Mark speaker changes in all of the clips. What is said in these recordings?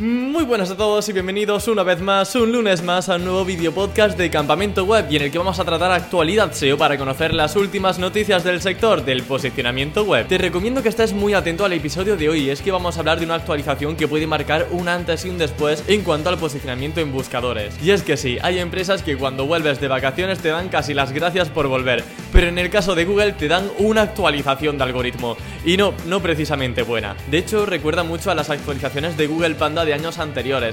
Speaker 1: Mm. Muy buenas a todos y bienvenidos una vez más, un lunes más a un nuevo video podcast de Campamento Web y en el que vamos a tratar actualidad SEO para conocer las últimas noticias del sector del posicionamiento web. Te recomiendo que estés muy atento al episodio de hoy, es que vamos a hablar de una actualización que puede marcar un antes y un después en cuanto al posicionamiento en buscadores. Y es que sí, hay empresas que cuando vuelves de vacaciones te dan casi las gracias por volver, pero en el caso de Google te dan una actualización de algoritmo y no, no precisamente buena. De hecho, recuerda mucho a las actualizaciones de Google Panda de años anteriores.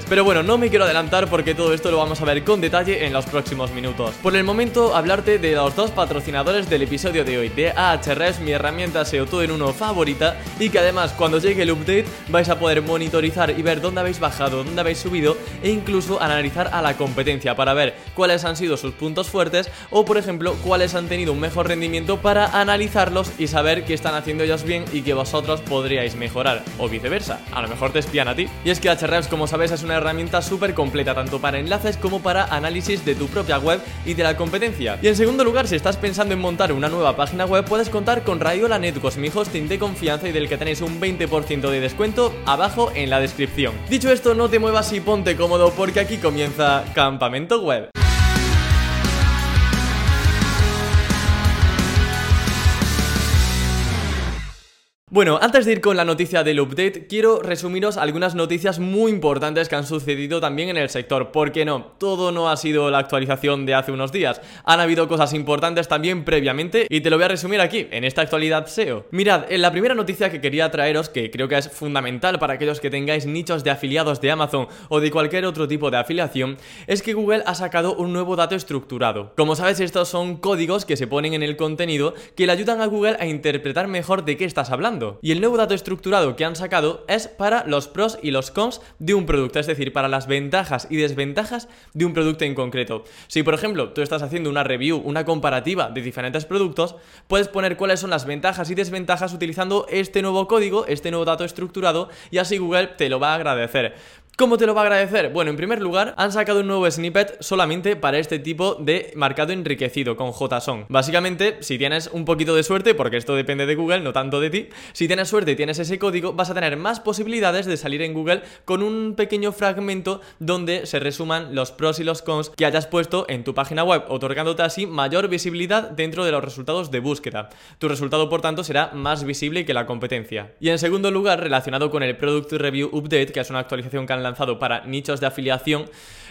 Speaker 1: Pero bueno, no me quiero adelantar porque todo esto lo vamos a ver con detalle en los próximos minutos. Por el momento, hablarte de los dos patrocinadores del episodio de hoy, de Ahrefs, mi herramienta SEO todo en uno favorita, y que además cuando llegue el update vais a poder monitorizar y ver dónde habéis bajado, dónde habéis subido, e incluso analizar a la competencia para ver cuáles han sido sus puntos fuertes o por ejemplo cuáles han tenido un mejor rendimiento para analizarlos y saber qué están haciendo ellos bien y que vosotros podríais mejorar, o viceversa, a lo mejor te espían a ti. Y es que Ahrefs como sabes, es una herramienta súper completa, tanto para enlaces como para análisis de tu propia web y de la competencia. Y en segundo lugar, si estás pensando en montar una nueva página web, puedes contar con Rayola Networks, mi hosting de confianza y del que tenéis un 20% de descuento abajo en la descripción. Dicho esto, no te muevas y ponte cómodo porque aquí comienza Campamento Web. Bueno, antes de ir con la noticia del update, quiero resumiros algunas noticias muy importantes que han sucedido también en el sector. Porque no, todo no ha sido la actualización de hace unos días. Han habido cosas importantes también previamente y te lo voy a resumir aquí, en esta actualidad SEO. Mirad, en la primera noticia que quería traeros, que creo que es fundamental para aquellos que tengáis nichos de afiliados de Amazon o de cualquier otro tipo de afiliación, es que Google ha sacado un nuevo dato estructurado. Como sabes, estos son códigos que se ponen en el contenido que le ayudan a Google a interpretar mejor de qué estás hablando. Y el nuevo dato estructurado que han sacado es para los pros y los cons de un producto, es decir, para las ventajas y desventajas de un producto en concreto. Si, por ejemplo, tú estás haciendo una review, una comparativa de diferentes productos, puedes poner cuáles son las ventajas y desventajas utilizando este nuevo código, este nuevo dato estructurado, y así Google te lo va a agradecer. ¿Cómo te lo va a agradecer? Bueno, en primer lugar, han sacado un nuevo snippet solamente para este tipo de marcado enriquecido con JSON. Básicamente, si tienes un poquito de suerte, porque esto depende de Google, no tanto de ti, si tienes suerte y tienes ese código, vas a tener más posibilidades de salir en Google con un pequeño fragmento donde se resuman los pros y los cons que hayas puesto en tu página web, otorgándote así mayor visibilidad dentro de los resultados de búsqueda. Tu resultado, por tanto, será más visible que la competencia. Y en segundo lugar, relacionado con el Product Review Update, que es una actualización que lanzado para nichos de afiliación,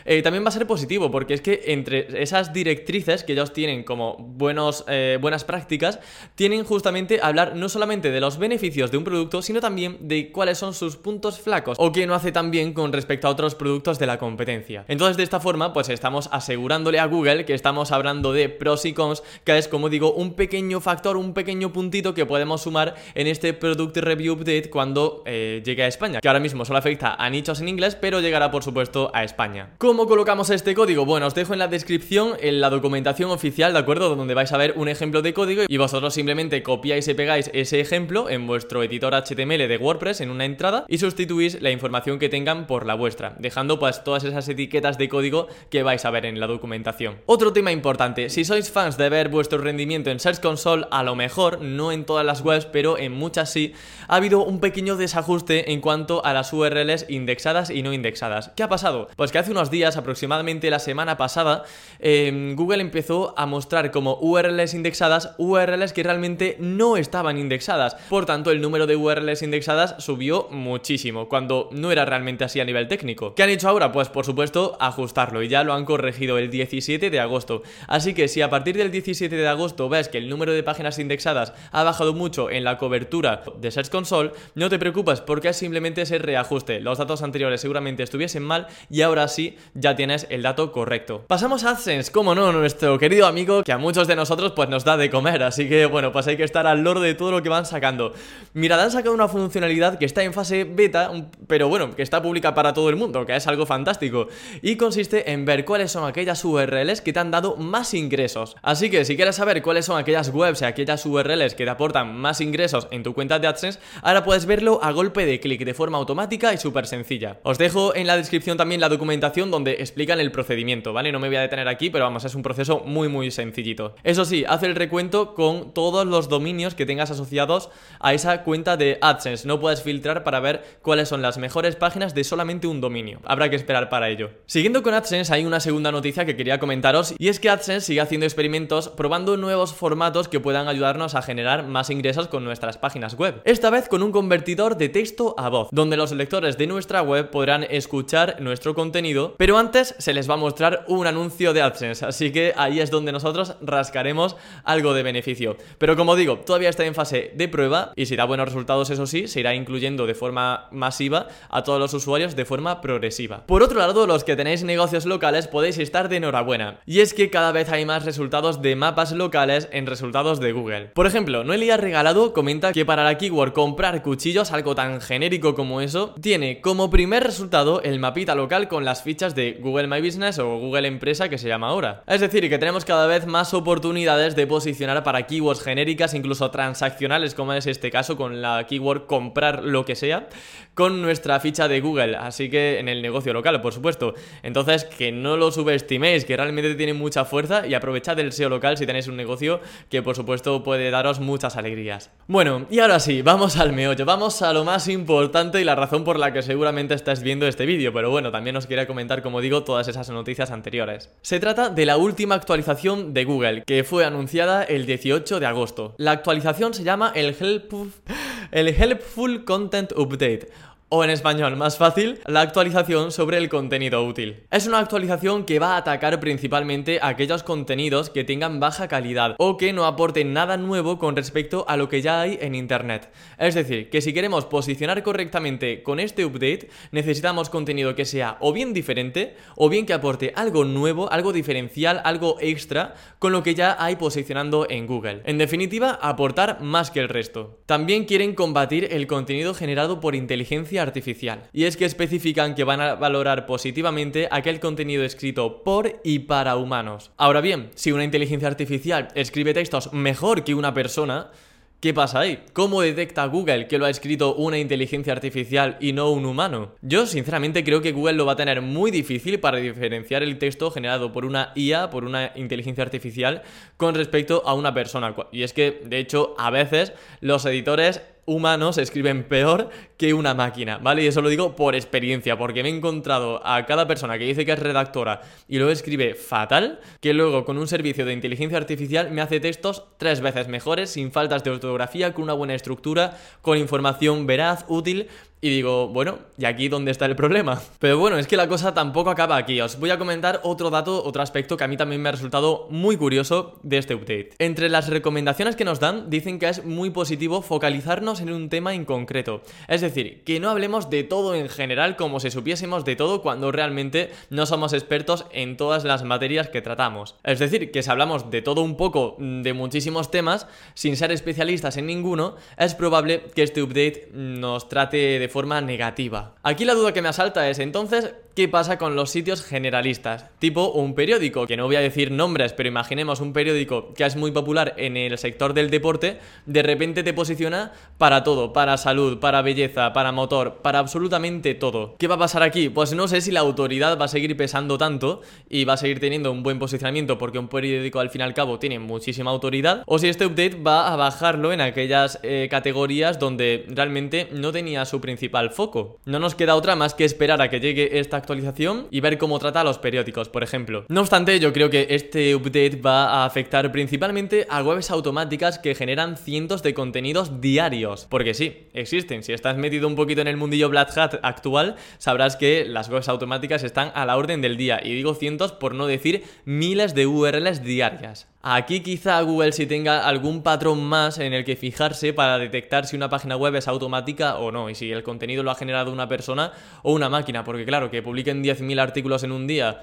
Speaker 1: eh, también va a ser positivo, porque es que entre esas directrices que ellos tienen como buenos, eh, buenas prácticas, tienen justamente hablar no solamente de los beneficios de un producto, sino también de cuáles son sus puntos flacos o qué no hace tan bien con respecto a otros productos de la competencia. Entonces, de esta forma, pues estamos asegurándole a Google que estamos hablando de pros y cons, que es, como digo, un pequeño factor, un pequeño puntito que podemos sumar en este Product Review Update cuando eh, llegue a España, que ahora mismo solo afecta a nichos en inglés pero llegará por supuesto a España. ¿Cómo colocamos este código? Bueno, os dejo en la descripción en la documentación oficial, ¿de acuerdo? Donde vais a ver un ejemplo de código y vosotros simplemente copiáis y pegáis ese ejemplo en vuestro editor HTML de WordPress en una entrada y sustituís la información que tengan por la vuestra, dejando pues todas esas etiquetas de código que vais a ver en la documentación. Otro tema importante, si sois fans de ver vuestro rendimiento en Search Console, a lo mejor, no en todas las webs, pero en muchas sí, ha habido un pequeño desajuste en cuanto a las URLs indexadas y no indexadas. ¿Qué ha pasado? Pues que hace unos días, aproximadamente la semana pasada, em, Google empezó a mostrar como URLs indexadas URLs que realmente no estaban indexadas. Por tanto, el número de URLs indexadas subió muchísimo, cuando no era realmente así a nivel técnico. ¿Qué han hecho ahora? Pues por supuesto, ajustarlo y ya lo han corregido el 17 de agosto. Así que si a partir del 17 de agosto ves que el número de páginas indexadas ha bajado mucho en la cobertura de Search Console, no te preocupes porque es simplemente ese reajuste. Los datos anteriores seguramente estuviesen mal y ahora sí ya tienes el dato correcto. Pasamos a AdSense, como no, nuestro querido amigo que a muchos de nosotros pues nos da de comer, así que bueno, pues hay que estar al loro de todo lo que van sacando. Mirad, han sacado una funcionalidad que está en fase beta, pero bueno, que está pública para todo el mundo, que es algo fantástico, y consiste en ver cuáles son aquellas URLs que te han dado más ingresos. Así que si quieres saber cuáles son aquellas webs y aquellas URLs que te aportan más ingresos en tu cuenta de AdSense, ahora puedes verlo a golpe de clic de forma automática y súper sencilla. Os dejo en la descripción también la documentación donde donde explican el procedimiento, ¿vale? No me voy a detener aquí, pero vamos, es un proceso muy muy sencillito. Eso sí, hace el recuento con todos los dominios que tengas asociados a esa cuenta de AdSense. No puedes filtrar para ver cuáles son las mejores páginas de solamente un dominio. Habrá que esperar para ello. Siguiendo con AdSense, hay una segunda noticia que quería comentaros y es que AdSense sigue haciendo experimentos probando nuevos formatos que puedan ayudarnos a generar más ingresos con nuestras páginas web. Esta vez con un convertidor de texto a voz, donde los lectores de nuestra web podrán escuchar nuestro contenido, pero antes se les va a mostrar un anuncio de AdSense, así que ahí es donde nosotros rascaremos algo de beneficio. Pero como digo, todavía está en fase de prueba y si da buenos resultados, eso sí, se irá incluyendo de forma masiva a todos los usuarios de forma progresiva. Por otro lado, los que tenéis negocios locales podéis estar de enhorabuena, y es que cada vez hay más resultados de mapas locales en resultados de Google. Por ejemplo, Noelia Regalado comenta que para la keyword comprar cuchillos, algo tan genérico como eso, tiene como primer resultado el mapita local con las fichas de Google My Business o Google Empresa que se llama ahora. Es decir, que tenemos cada vez más oportunidades de posicionar para keywords genéricas, incluso transaccionales, como es este caso con la keyword comprar lo que sea, con nuestra ficha de Google, así que en el negocio local, por supuesto. Entonces, que no lo subestiméis, que realmente tiene mucha fuerza y aprovechad el SEO local si tenéis un negocio que por supuesto puede daros muchas alegrías. Bueno, y ahora sí, vamos al meollo, vamos a lo más importante y la razón por la que seguramente estáis viendo este vídeo, pero bueno, también os quería comentar, como digo, todas esas noticias anteriores. Se trata de la última actualización de Google, que fue anunciada el 18 de agosto. La actualización se llama el Helpful, el Helpful Content Update o en español más fácil, la actualización sobre el contenido útil. Es una actualización que va a atacar principalmente aquellos contenidos que tengan baja calidad o que no aporten nada nuevo con respecto a lo que ya hay en Internet. Es decir, que si queremos posicionar correctamente con este update, necesitamos contenido que sea o bien diferente o bien que aporte algo nuevo, algo diferencial, algo extra con lo que ya hay posicionando en Google. En definitiva, aportar más que el resto. También quieren combatir el contenido generado por artificial. Y es que especifican que van a valorar positivamente aquel contenido escrito por y para humanos. Ahora bien, si una inteligencia artificial escribe textos mejor que una persona, ¿Qué pasa ahí? ¿Cómo detecta Google que lo ha escrito una inteligencia artificial y no un humano? Yo sinceramente creo que Google lo va a tener muy difícil para diferenciar el texto generado por una IA, por una inteligencia artificial, con respecto a una persona. Y es que, de hecho, a veces los editores humanos escriben peor que una máquina, ¿vale? Y eso lo digo por experiencia, porque me he encontrado a cada persona que dice que es redactora y luego escribe fatal, que luego con un servicio de inteligencia artificial me hace textos tres veces mejores, sin faltas de ortografía, con una buena estructura, con información veraz, útil y digo, bueno, ¿y aquí dónde está el problema? Pero bueno, es que la cosa tampoco acaba aquí. Os voy a comentar otro dato, otro aspecto que a mí también me ha resultado muy curioso de este update. Entre las recomendaciones que nos dan, dicen que es muy positivo focalizarnos en un tema en concreto. Es decir, que no hablemos de todo en general como si supiésemos de todo cuando realmente no somos expertos en todas las materias que tratamos. Es decir, que si hablamos de todo un poco, de muchísimos temas, sin ser especialistas en ninguno, es probable que este update nos trate de forma negativa. Aquí la duda que me asalta es entonces, ¿Qué pasa con los sitios generalistas? Tipo un periódico, que no voy a decir nombres, pero imaginemos un periódico que es muy popular en el sector del deporte, de repente te posiciona para todo, para salud, para belleza, para motor, para absolutamente todo. ¿Qué va a pasar aquí? Pues no sé si la autoridad va a seguir pesando tanto y va a seguir teniendo un buen posicionamiento porque un periódico al fin y al cabo tiene muchísima autoridad, o si este update va a bajarlo en aquellas eh, categorías donde realmente no tenía su principal foco. No nos queda otra más que esperar a que llegue esta actualización y ver cómo trata a los periódicos, por ejemplo. No obstante, yo creo que este update va a afectar principalmente a webs automáticas que generan cientos de contenidos diarios. Porque sí, existen. Si estás metido un poquito en el mundillo Black Hat actual, sabrás que las webs automáticas están a la orden del día. Y digo cientos por no decir miles de URLs diarias. Aquí quizá Google si tenga algún patrón más en el que fijarse para detectar si una página web es automática o no y si el contenido lo ha generado una persona o una máquina, porque claro, que publiquen 10.000 artículos en un día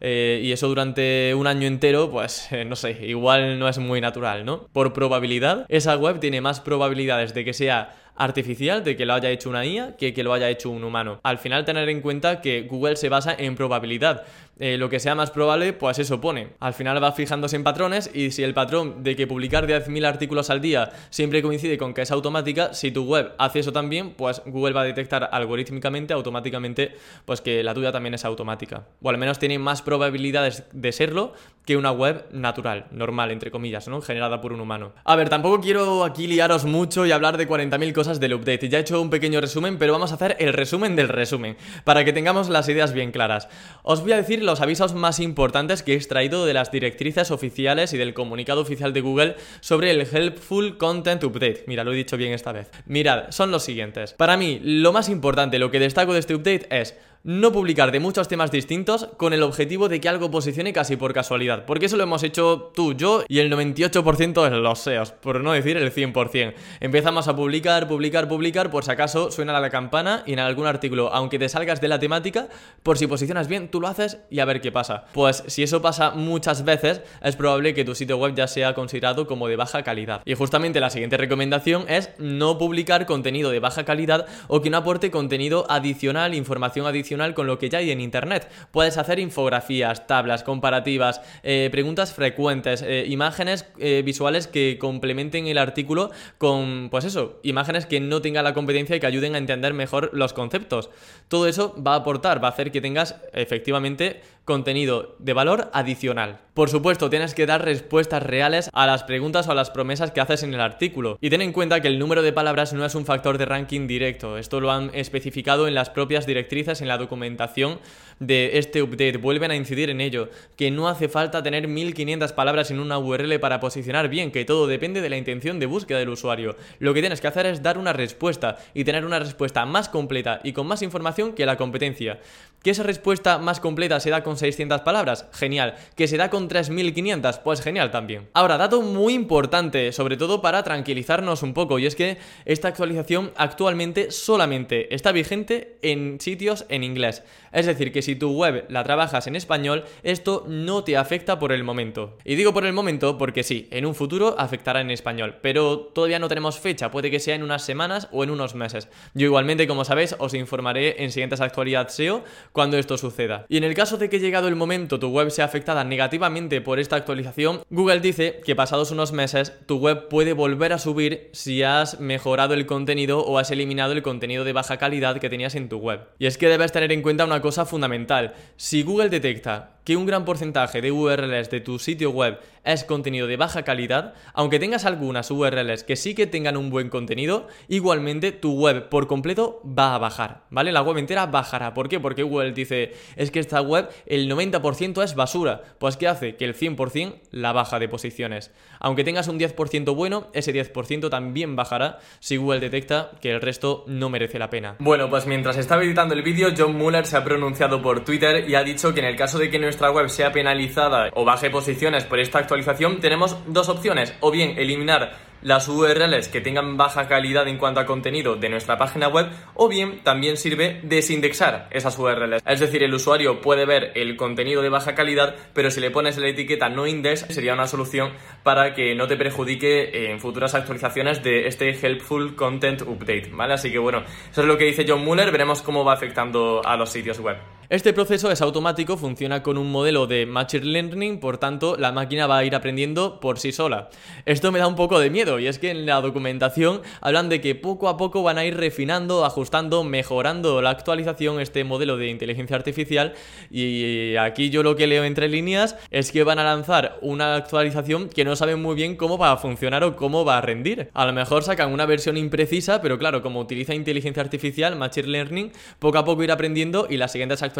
Speaker 1: eh, y eso durante un año entero, pues eh, no sé, igual no es muy natural, ¿no? Por probabilidad, esa web tiene más probabilidades de que sea artificial de que lo haya hecho una IA que que lo haya hecho un humano. Al final tener en cuenta que Google se basa en probabilidad eh, lo que sea más probable, pues eso pone. Al final va fijándose en patrones y si el patrón de que publicar 10.000 artículos al día siempre coincide con que es automática, si tu web hace eso también, pues Google va a detectar algorítmicamente, automáticamente, pues que la tuya también es automática. O al menos tiene más probabilidades de serlo que una web natural, normal, entre comillas, ¿no? Generada por un humano. A ver, tampoco quiero aquí liaros mucho y hablar de 40.000 cosas del update. Ya he hecho un pequeño resumen, pero vamos a hacer el resumen del resumen, para que tengamos las ideas bien claras. Os voy a decir los avisos más importantes que he extraído de las directrices oficiales y del comunicado oficial de Google sobre el Helpful Content Update. Mira, lo he dicho bien esta vez. Mirad, son los siguientes. Para mí, lo más importante, lo que destaco de este update es no publicar de muchos temas distintos con el objetivo de que algo posicione casi por casualidad, porque eso lo hemos hecho tú, yo y el 98% de los SEOs, por no decir el 100%. Empezamos a publicar, publicar, publicar, por si acaso suena la campana y en algún artículo, aunque te salgas de la temática, por si posicionas bien, tú lo haces y a ver qué pasa. Pues si eso pasa muchas veces, es probable que tu sitio web ya sea considerado como de baja calidad. Y justamente la siguiente recomendación es no publicar contenido de baja calidad o que no aporte contenido adicional, información adicional con lo que ya hay en Internet. Puedes hacer infografías, tablas, comparativas, eh, preguntas frecuentes, eh, imágenes eh, visuales que complementen el artículo con, pues eso, imágenes que no tengan la competencia y que ayuden a entender mejor los conceptos. Todo eso va a aportar, va a hacer que tengas efectivamente contenido de valor adicional. Por supuesto, tienes que dar respuestas reales a las preguntas o a las promesas que haces en el artículo. Y ten en cuenta que el número de palabras no es un factor de ranking directo. Esto lo han especificado en las propias directrices, en la documentación de este update. Vuelven a incidir en ello, que no hace falta tener 1500 palabras en una URL para posicionar bien, que todo depende de la intención de búsqueda del usuario. Lo que tienes que hacer es dar una respuesta y tener una respuesta más completa y con más información que la competencia. ¿Que esa respuesta más completa se da con 600 palabras? Genial. ¿Que se da con 3500? Pues genial también. Ahora, dato muy importante, sobre todo para tranquilizarnos un poco, y es que esta actualización actualmente solamente está vigente en sitios en inglés. Es decir, que si tu web la trabajas en español, esto no te afecta por el momento. Y digo por el momento porque sí, en un futuro afectará en español, pero todavía no tenemos fecha, puede que sea en unas semanas o en unos meses. Yo igualmente, como sabéis, os informaré en siguientes actualidades SEO cuando esto suceda. Y en el caso de que llegado el momento tu web sea afectada negativamente por esta actualización, Google dice que pasados unos meses tu web puede volver a subir si has mejorado el contenido o has eliminado el contenido de baja calidad que tenías en tu web. Y es que debes tener en cuenta una cosa fundamental. Si Google detecta que un gran porcentaje de URLs de tu sitio web es contenido de baja calidad, aunque tengas algunas URLs que sí que tengan un buen contenido, igualmente tu web por completo va a bajar, ¿vale? La web entera bajará. ¿Por qué? Porque Google dice, es que esta web el 90% es basura. Pues ¿qué hace? Que el 100% la baja de posiciones. Aunque tengas un 10% bueno, ese 10% también bajará si Google detecta que el resto no merece la pena. Bueno, pues mientras estaba editando el vídeo, John Muller se ha pronunciado por Twitter y ha dicho que en el caso de que no nuestra web sea penalizada o baje posiciones por esta actualización, tenemos dos opciones. O bien eliminar las URLs que tengan baja calidad en cuanto a contenido de nuestra página web o bien también sirve desindexar esas URLs. Es decir, el usuario puede ver el contenido de baja calidad, pero si le pones la etiqueta no index sería una solución para que no te perjudique en futuras actualizaciones de este Helpful Content Update, ¿vale? Así que bueno, eso es lo que dice John Muller, veremos cómo va afectando a los sitios web. Este proceso es automático, funciona con un modelo de Machine Learning, por tanto la máquina va a ir aprendiendo por sí sola. Esto me da un poco de miedo y es que en la documentación hablan de que poco a poco van a ir refinando, ajustando, mejorando la actualización, este modelo de inteligencia artificial y aquí yo lo que leo entre líneas es que van a lanzar una actualización que no saben muy bien cómo va a funcionar o cómo va a rendir. A lo mejor sacan una versión imprecisa, pero claro, como utiliza inteligencia artificial, Machine Learning, poco a poco ir aprendiendo y las siguientes actualizaciones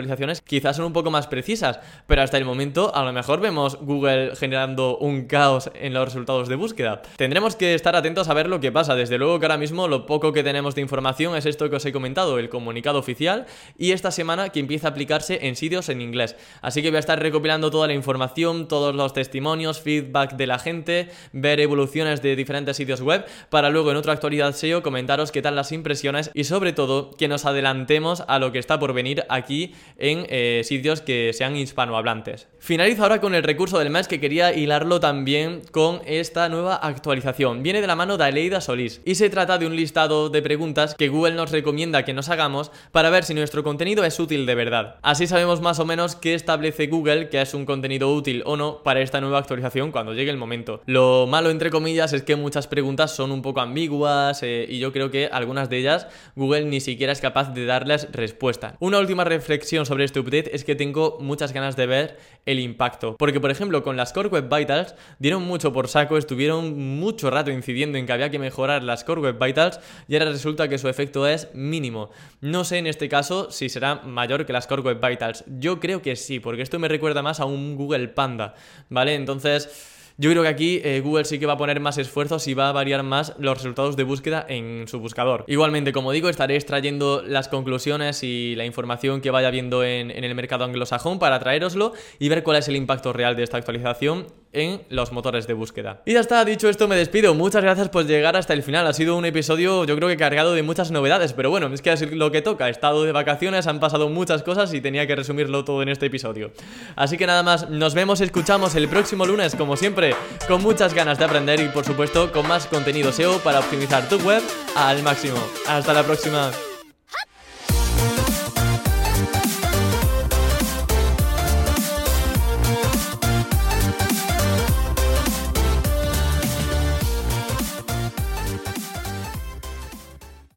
Speaker 1: quizás son un poco más precisas, pero hasta el momento a lo mejor vemos Google generando un caos en los resultados de búsqueda. Tendremos que estar atentos a ver lo que pasa. Desde luego que ahora mismo lo poco que tenemos de información es esto que os he comentado, el comunicado oficial y esta semana que empieza a aplicarse en sitios en inglés. Así que voy a estar recopilando toda la información, todos los testimonios, feedback de la gente, ver evoluciones de diferentes sitios web para luego en otra actualidad SEO comentaros qué tal las impresiones y sobre todo que nos adelantemos a lo que está por venir aquí en eh, sitios que sean hispanohablantes. Finalizo ahora con el recurso del mes que quería hilarlo también con esta nueva actualización. Viene de la mano de Aleida Solís y se trata de un listado de preguntas que Google nos recomienda que nos hagamos para ver si nuestro contenido es útil de verdad. Así sabemos más o menos qué establece Google que es un contenido útil o no para esta nueva actualización cuando llegue el momento. Lo malo entre comillas es que muchas preguntas son un poco ambiguas eh, y yo creo que algunas de ellas Google ni siquiera es capaz de darles respuesta. Una última reflexión sobre este update es que tengo muchas ganas de ver el impacto. Porque, por ejemplo, con las Core Web Vitals dieron mucho por saco, estuvieron mucho rato incidiendo en que había que mejorar las Core Web Vitals y ahora resulta que su efecto es mínimo. No sé en este caso si será mayor que las Core Web Vitals. Yo creo que sí, porque esto me recuerda más a un Google Panda, ¿vale? Entonces... Yo creo que aquí eh, Google sí que va a poner más esfuerzos y va a variar más los resultados de búsqueda en su buscador. Igualmente, como digo, estaré extrayendo las conclusiones y la información que vaya viendo en, en el mercado anglosajón para traeroslo y ver cuál es el impacto real de esta actualización en los motores de búsqueda. Y ya está, dicho esto me despido. Muchas gracias por llegar hasta el final. Ha sido un episodio yo creo que cargado de muchas novedades, pero bueno, es que es lo que toca. He estado de vacaciones, han pasado muchas cosas y tenía que resumirlo todo en este episodio. Así que nada más, nos vemos escuchamos el próximo lunes, como siempre, con muchas ganas de aprender y por supuesto con más contenido SEO para optimizar tu web al máximo. Hasta la próxima.